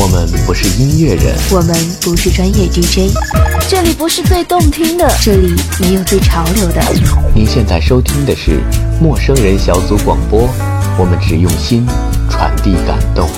我们不是音乐人，我们不是专业 DJ，这里不是最动听的，这里没有最潮流的。您现在收听的是陌生人小组广播，我们只用心传递感动。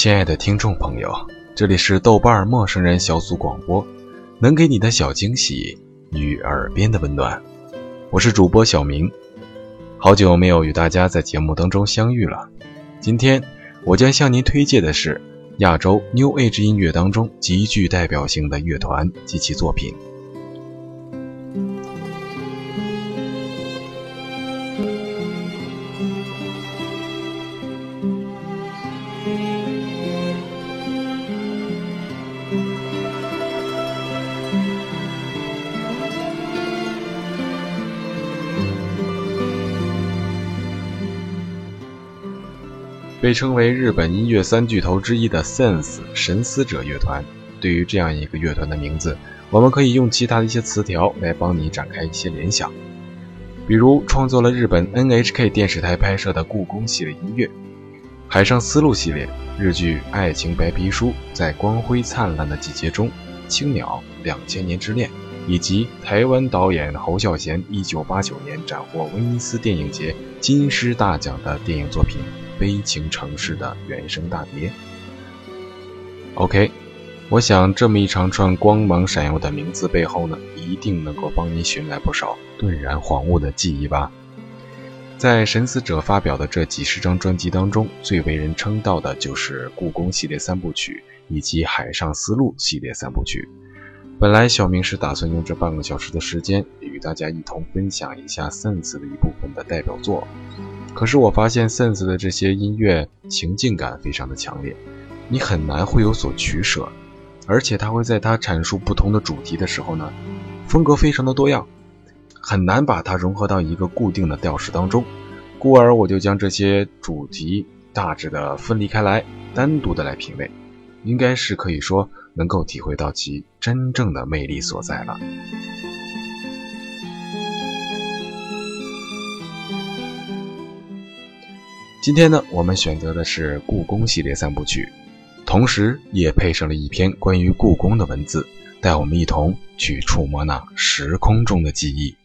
亲爱的听众朋友，这里是豆瓣陌生人小组广播，能给你的小惊喜与耳边的温暖。我是主播小明，好久没有与大家在节目当中相遇了。今天我将向您推荐的是亚洲 New Age 音乐当中极具代表性的乐团及其作品。被称为日本音乐三巨头之一的 Sense 神思者乐团，对于这样一个乐团的名字，我们可以用其他的一些词条来帮你展开一些联想，比如创作了日本 NHK 电视台拍摄的故宫系列音乐、海上丝路系列、日剧《爱情白皮书》在光辉灿烂的季节中、青鸟两千年之恋，以及台湾导演侯孝贤一九八九年斩获威尼斯电影节金狮大奖的电影作品。悲情城市的原声大碟。OK，我想这么一长串光芒闪耀的名字背后呢，一定能够帮你寻来不少顿然恍悟的记忆吧。在神思者发表的这几十张专辑当中，最为人称道的就是故宫系列三部曲以及海上丝路系列三部曲。本来小明是打算用这半个小时的时间，与大家一同分享一下 Sense 的一部分的代表作。可是我发现 Sense 的这些音乐情境感非常的强烈，你很难会有所取舍，而且他会在他阐述不同的主题的时候呢，风格非常的多样，很难把它融合到一个固定的调式当中，故而我就将这些主题大致的分离开来，单独的来品味，应该是可以说能够体会到其真正的魅力所在了。今天呢，我们选择的是故宫系列三部曲，同时也配上了一篇关于故宫的文字，带我们一同去触摸那时空中的记忆。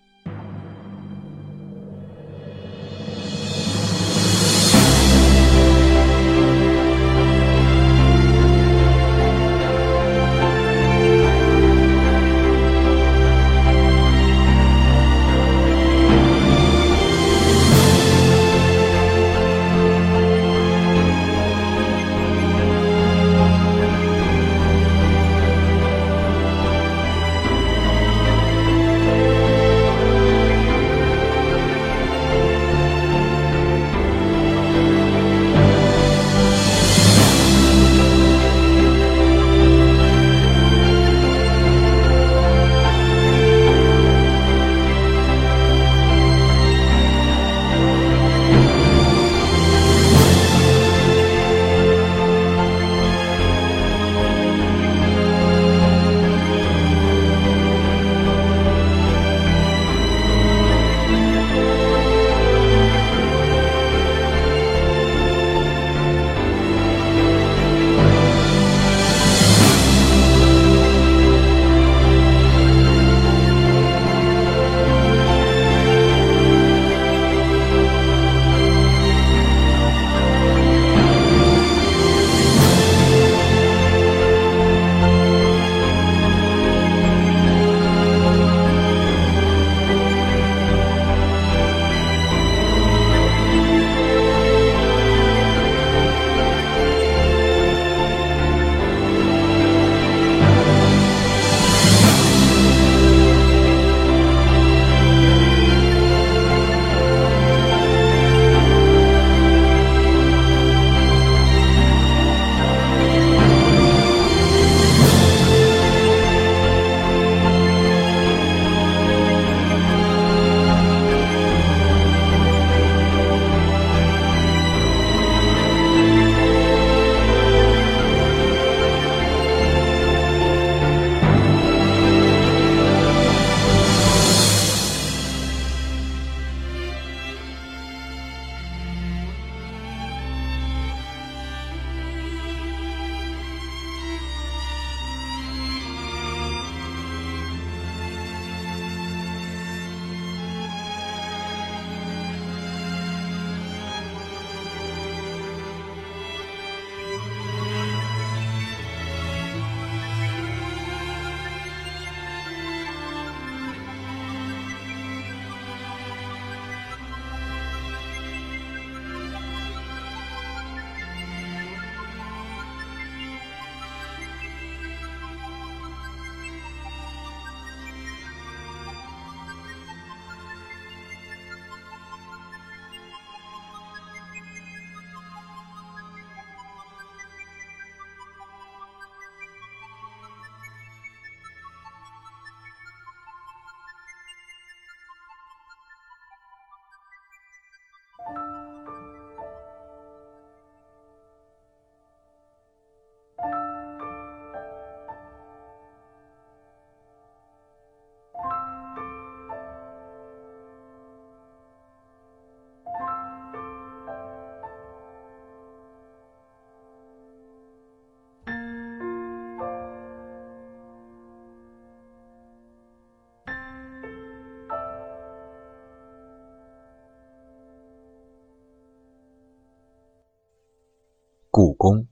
故宫，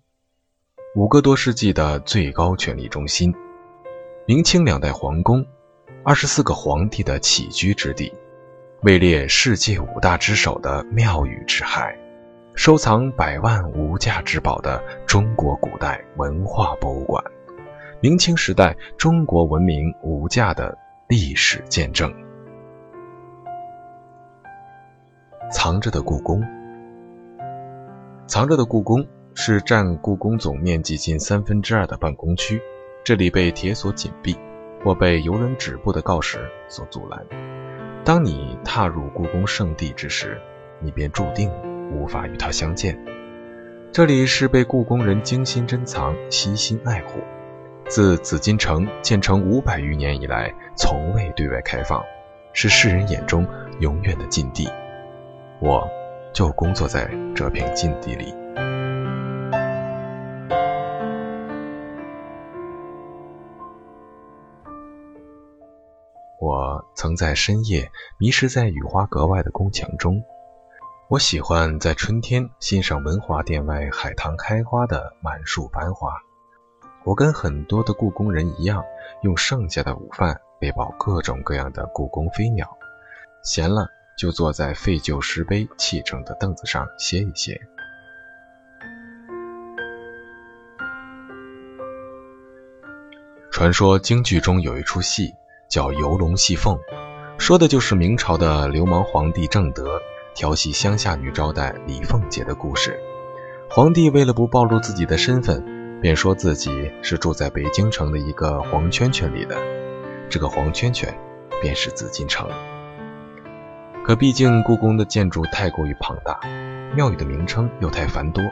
五个多世纪的最高权力中心，明清两代皇宫，二十四个皇帝的起居之地，位列世界五大之首的庙宇之海，收藏百万无价之宝的中国古代文化博物馆，明清时代中国文明无价的历史见证。藏着的故宫，藏着的故宫是占故宫总面积近三分之二的办公区，这里被铁锁紧闭，或被游人止步的告示所阻拦。当你踏入故宫圣地之时，你便注定无法与它相见。这里是被故宫人精心珍藏、悉心爱护，自紫禁城建成五百余年以来，从未对外开放，是世人眼中永远的禁地。我就工作在这片禁地里。我曾在深夜迷失在雨花阁外的宫墙中。我喜欢在春天欣赏文华殿外海棠开花的满树繁花。我跟很多的故宫人一样，用剩下的午饭喂饱各种各样的故宫飞鸟。闲了。就坐在废旧石碑砌成的凳子上歇一歇。传说京剧中有一出戏叫《游龙戏凤》，说的就是明朝的流氓皇帝正德调戏乡下女招待李凤姐的故事。皇帝为了不暴露自己的身份，便说自己是住在北京城的一个黄圈圈里的，这个黄圈圈便是紫禁城。可毕竟故宫的建筑太过于庞大，庙宇的名称又太繁多，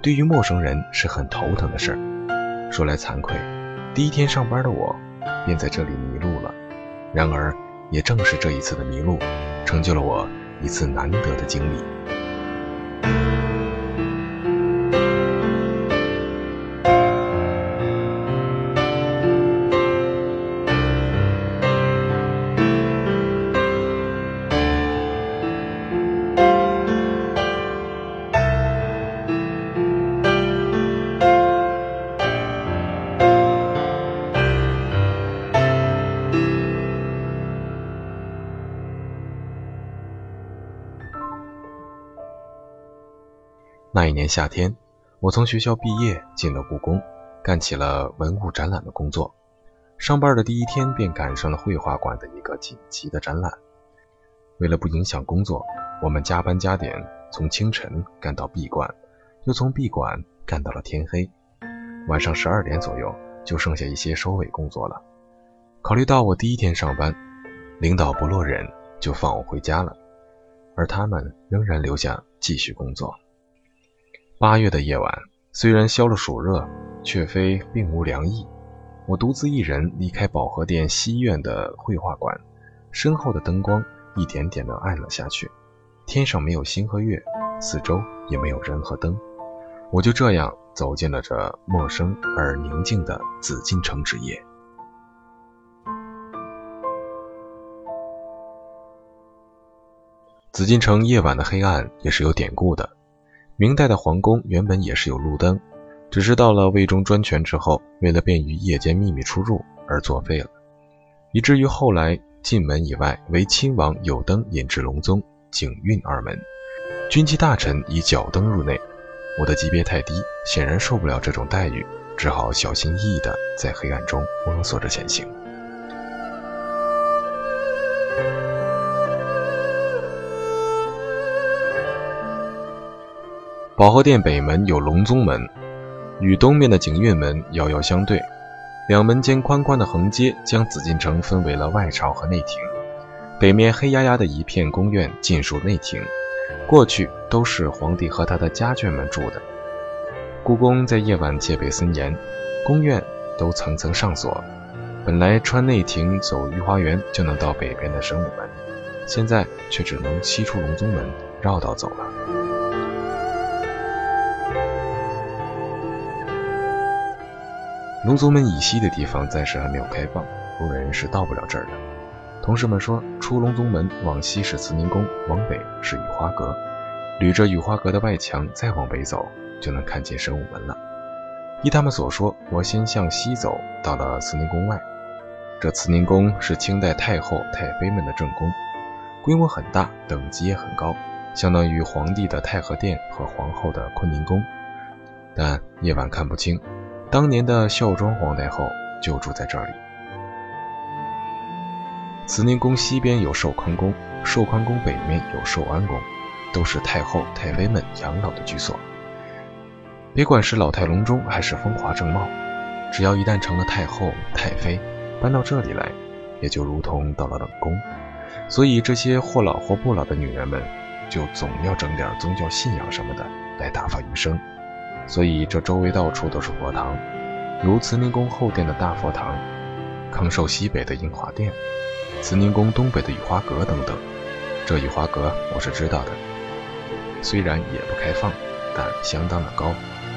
对于陌生人是很头疼的事儿。说来惭愧，第一天上班的我便在这里迷路了。然而，也正是这一次的迷路，成就了我一次难得的经历。一年夏天，我从学校毕业，进了故宫，干起了文物展览的工作。上班的第一天便赶上了绘画馆的一个紧急的展览。为了不影响工作，我们加班加点，从清晨干到闭馆，又从闭馆干到了天黑。晚上十二点左右，就剩下一些收尾工作了。考虑到我第一天上班，领导不落忍，就放我回家了，而他们仍然留下继续工作。八月的夜晚，虽然消了暑热，却非并无凉意。我独自一人离开保和殿西院的绘画馆，身后的灯光一点点的暗了下去，天上没有星和月，四周也没有人和灯。我就这样走进了这陌生而宁静的紫禁城之夜。紫禁城夜晚的黑暗也是有典故的。明代的皇宫原本也是有路灯，只是到了魏忠专权之后，为了便于夜间秘密出入而作废了，以至于后来进门以外唯亲王有灯引至隆宗、景运二门，军机大臣以脚灯入内。我的级别太低，显然受不了这种待遇，只好小心翼翼地在黑暗中摸索着前行。保和殿北门有隆宗门，与东面的景运门遥遥相对，两门间宽宽的横街将紫禁城分为了外朝和内廷。北面黑压压的一片宫院尽属内廷，过去都是皇帝和他的家眷们住的。故宫在夜晚戒备森严，宫院都层层上锁。本来穿内廷走御花园就能到北边的神武门，现在却只能西出隆宗门绕道走了。龙宗门以西的地方暂时还没有开放，路人是到不了这儿的。同事们说，出龙宗门往西是慈宁宫，往北是雨花阁，捋着雨花阁的外墙再往北走，就能看见神武门了。依他们所说，我先向西走，到了慈宁宫外。这慈宁宫是清代太后、太妃们的正宫，规模很大，等级也很高，相当于皇帝的太和殿和皇后的坤宁宫。但夜晚看不清，当年的孝庄皇太后就住在这里。慈宁宫西边有寿康宫，寿康宫北面有寿安宫，都是太后、太妃们养老的居所。别管是老态龙钟还是风华正茂，只要一旦成了太后、太妃，搬到这里来，也就如同到了冷宫。所以这些或老或不老的女人们，就总要整点宗教信仰什么的来打发余生。所以这周围到处都是佛堂，如慈宁宫后殿的大佛堂，康寿西北的英华殿。慈宁宫东北的雨花阁等等，这雨花阁我是知道的，虽然也不开放，但相当的高，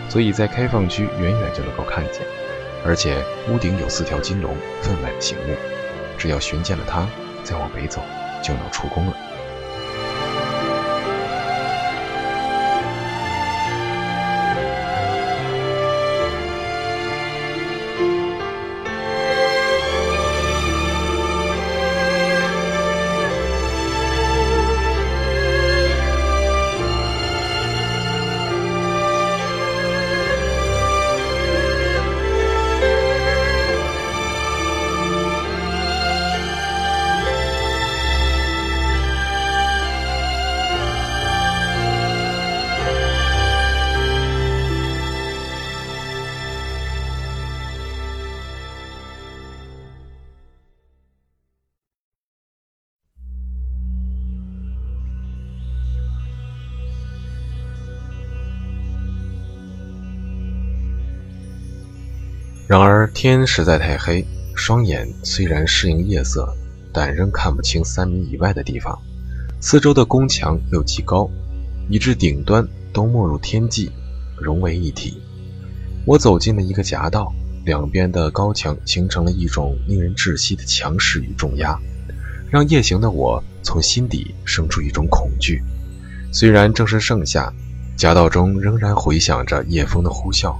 所以在开放区远远就能够看见，而且屋顶有四条金龙分外的醒目，只要寻见了它，再往北走就能出宫了。然而天实在太黑，双眼虽然适应夜色，但仍看不清三米以外的地方。四周的宫墙又极高，以致顶端都没入天际，融为一体。我走进了一个夹道，两边的高墙形成了一种令人窒息的强势与重压，让夜行的我从心底生出一种恐惧。虽然正是盛夏，夹道中仍然回响着夜风的呼啸。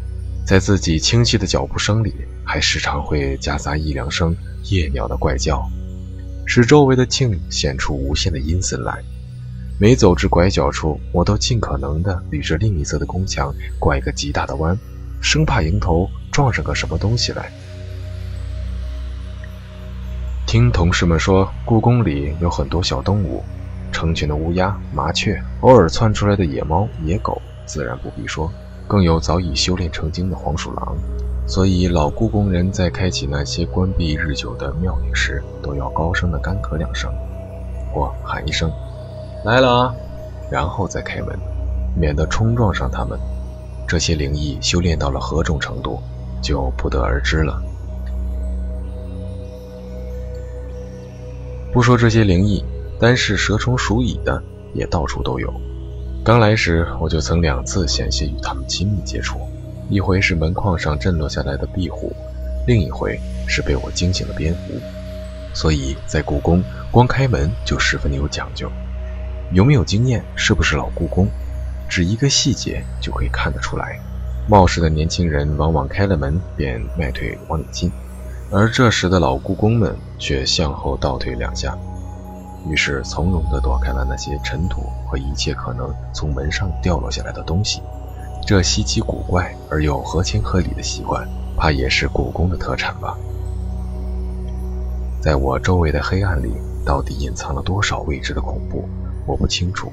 在自己清晰的脚步声里，还时常会夹杂一两声夜鸟的怪叫，使周围的静显出无限的阴森来。每走至拐角处，我都尽可能地捋着另一侧的宫墙拐个极大的弯，生怕迎头撞上个什么东西来。听同事们说，故宫里有很多小动物，成群的乌鸦、麻雀，偶尔窜出来的野猫、野狗，自然不必说。更有早已修炼成精的黄鼠狼，所以老故宫人在开启那些关闭日久的庙宇时，都要高声的干咳两声，或喊一声“来了啊”，然后再开门，免得冲撞上他们。这些灵异修炼到了何种程度，就不得而知了。不说这些灵异，单是蛇虫鼠蚁的，也到处都有。刚来时，我就曾两次险些与他们亲密接触，一回是门框上震落下来的壁虎，另一回是被我惊醒的蝙蝠。所以在故宫，光开门就十分的有讲究。有没有经验，是不是老故宫，只一个细节就可以看得出来。冒失的年轻人往往开了门便迈腿往里进，而这时的老故宫们却向后倒退两下。于是从容地躲开了那些尘土和一切可能从门上掉落下来的东西。这稀奇古怪而又合情合理的习惯，怕也是故宫的特产吧。在我周围的黑暗里，到底隐藏了多少未知的恐怖，我不清楚。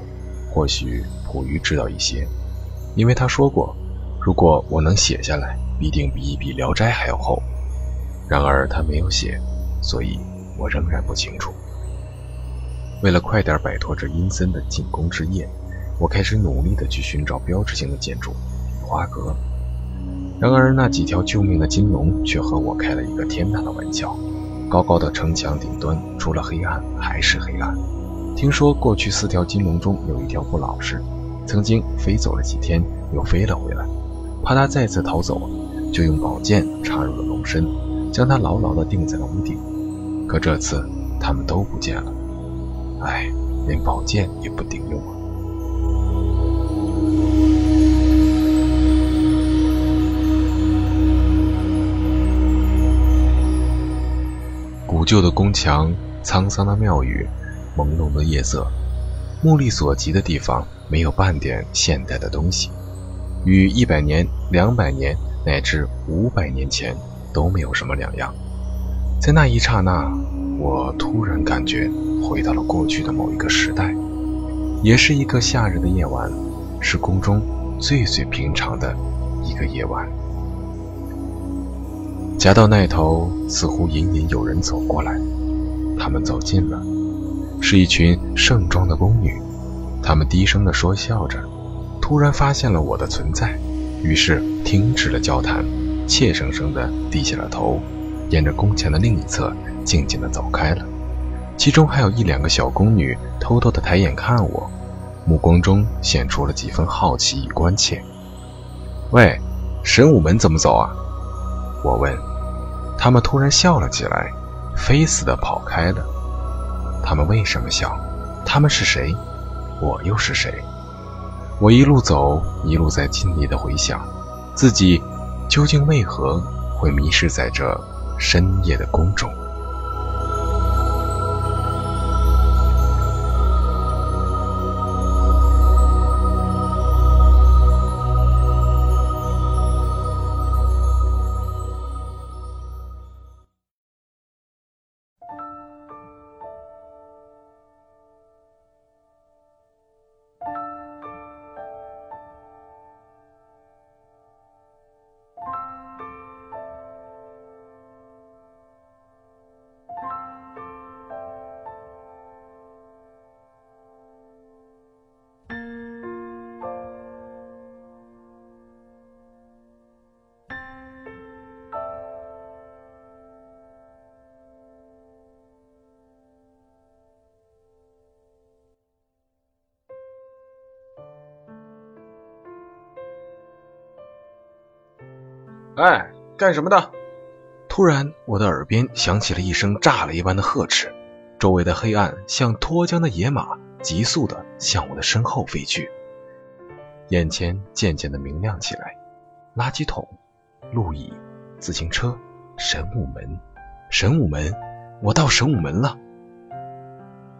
或许溥仪知道一些，因为他说过，如果我能写下来，必定比一笔《聊斋》还要厚。然而他没有写，所以我仍然不清楚。为了快点摆脱这阴森的进宫之夜，我开始努力地去寻找标志性的建筑——花阁。然而，那几条救命的金龙却和我开了一个天大的玩笑。高高的城墙顶端，除了黑暗还是黑暗。听说过去四条金龙中有一条不老实，曾经飞走了几天，又飞了回来。怕它再次逃走，就用宝剑插入了龙身，将它牢牢地钉在了屋顶。可这次，它们都不见了。唉连宝剑也不顶用了古旧的宫墙沧桑的庙宇朦胧的夜色目力所及的地方没有半点现代的东西与一百年两百年乃至五百年前都没有什么两样。在那一刹那我突然感觉回到了过去的某一个时代，也是一个夏日的夜晚，是宫中最最平常的一个夜晚。夹道那头似乎隐隐有人走过来，他们走近了，是一群盛装的宫女，她们低声的说笑着，突然发现了我的存在，于是停止了交谈，怯生生的低下了头，沿着宫墙的另一侧静静的走开了。其中还有一两个小宫女偷偷的抬眼看我，目光中显出了几分好奇与关切。喂，神武门怎么走啊？我问。他们突然笑了起来，飞似的跑开了。他们为什么笑？他们是谁？我又是谁？我一路走，一路在尽力的回想，自己究竟为何会迷失在这深夜的宫中。哎，干什么的？突然，我的耳边响起了一声炸雷一般的呵斥，周围的黑暗像脱缰的野马，急速的向我的身后飞去。眼前渐渐的明亮起来，垃圾桶、路椅、自行车、神武门，神武门，我到神武门了。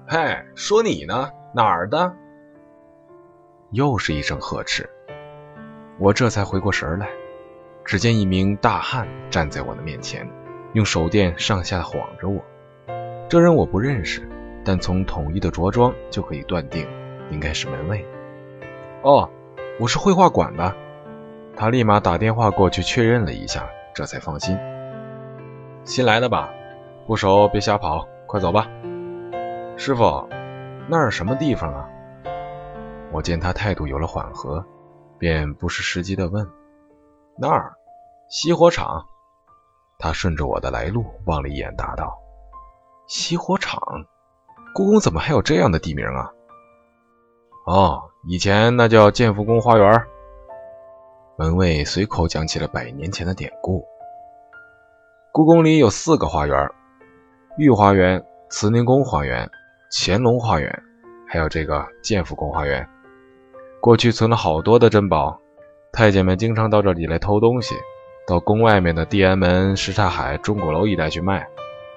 嘿，说你呢，哪儿的？又是一声呵斥，我这才回过神来。只见一名大汉站在我的面前，用手电上下晃着我。这人我不认识，但从统一的着装就可以断定，应该是门卫。哦，我是绘画馆的。他立马打电话过去确认了一下，这才放心。新来的吧？不熟别瞎跑，快走吧。师傅，那儿什么地方啊？我见他态度有了缓和，便不失时机的问：那儿？熄火场，他顺着我的来路望了一眼，答道：“熄火场，故宫怎么还有这样的地名啊？”“哦，以前那叫建福宫花园。”门卫随口讲起了百年前的典故。故宫里有四个花园：御花园、慈宁宫花园、乾隆花园，还有这个建福宫花园。过去存了好多的珍宝，太监们经常到这里来偷东西。到宫外面的地安门、什刹海、钟鼓楼一带去卖。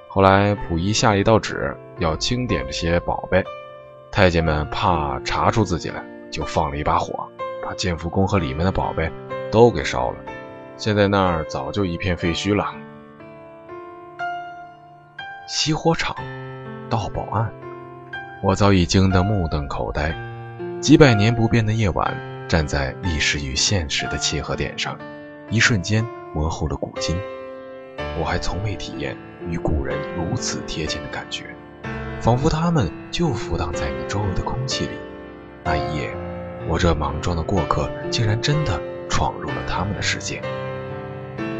后来溥仪下了一道旨，要清点这些宝贝。太监们怕查出自己来，就放了一把火，把建福宫和里面的宝贝都给烧了。现在那儿早就一片废墟了。熄火场，盗宝案，我早已惊得目瞪口呆。几百年不变的夜晚，站在历史与现实的切合点上，一瞬间。模糊了古今，我还从未体验与古人如此贴近的感觉，仿佛他们就浮荡在你周围的空气里。那一夜，我这莽撞的过客竟然真的闯入了他们的世界。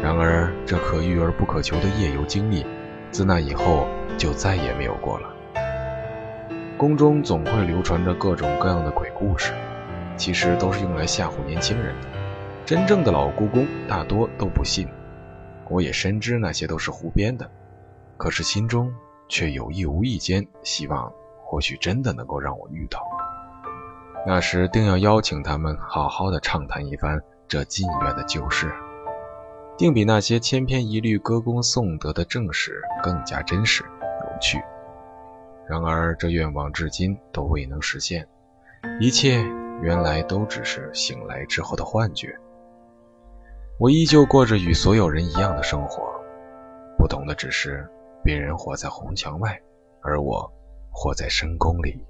然而，这可遇而不可求的夜游经历，自那以后就再也没有过了。宫中总会流传着各种各样的鬼故事，其实都是用来吓唬年轻人的。真正的老故宫大多都不信，我也深知那些都是胡编的，可是心中却有意无意间希望，或许真的能够让我遇到。那时定要邀请他们好好的畅谈一番这近远的旧事，定比那些千篇一律歌功颂德的正史更加真实。有趣。然而这愿望至今都未能实现，一切原来都只是醒来之后的幻觉。我依旧过着与所有人一样的生活，不同的只是别人活在红墙外，而我活在深宫里。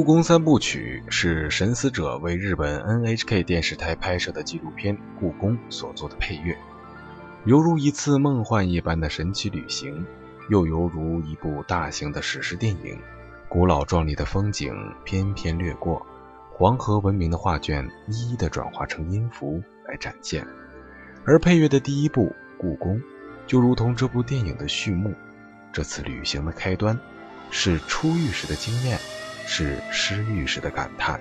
故宫三部曲是神思者为日本 NHK 电视台拍摄的纪录片《故宫》所做的配乐，犹如一次梦幻一般的神奇旅行，又犹如一部大型的史诗电影。古老壮丽的风景翩翩掠过，黄河文明的画卷一一的转化成音符来展现，而配乐的第一部《故宫》就如同这部电影的序幕，这次旅行的开端是初遇时的惊艳。是失欲时的感叹。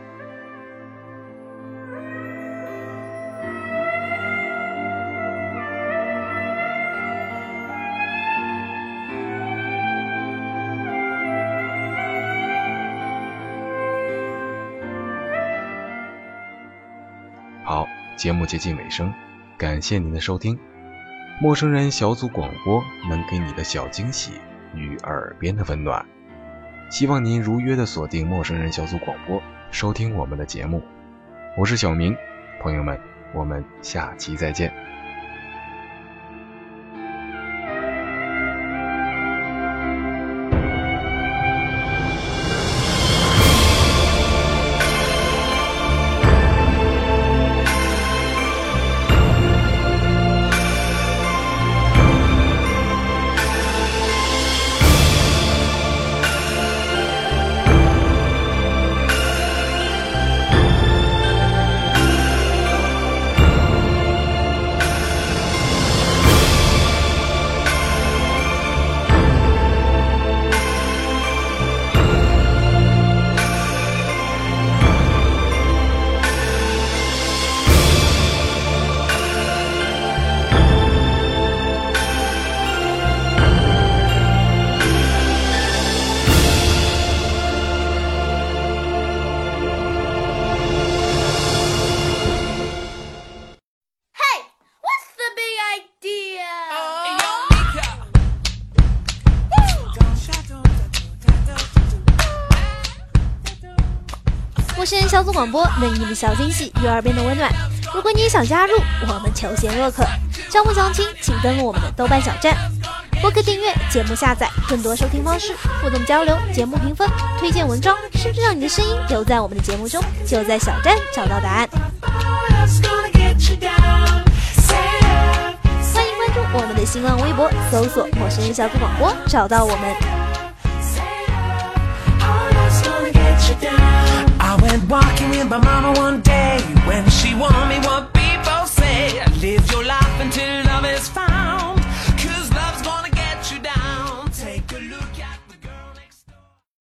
好，节目接近尾声，感谢您的收听。陌生人小组广播能给你的小惊喜与耳边的温暖。希望您如约的锁定陌生人小组广播，收听我们的节目。我是小明，朋友们，我们下期再见。小组广播，能给你的小惊喜与耳边的温暖。如果你也想加入，我们求贤若渴。招募详情请登录我们的豆瓣小站。播客订阅、节目下载、更多收听方式、互动交流、节目评分、推荐文章，甚至让你的声音留在我们的节目中，就在小站找到答案。欢迎关注我们的新浪微博，搜索“陌生人小组广播”，找到我们。went walking with my mama one day when she warned me what people say. Live your life until love is found.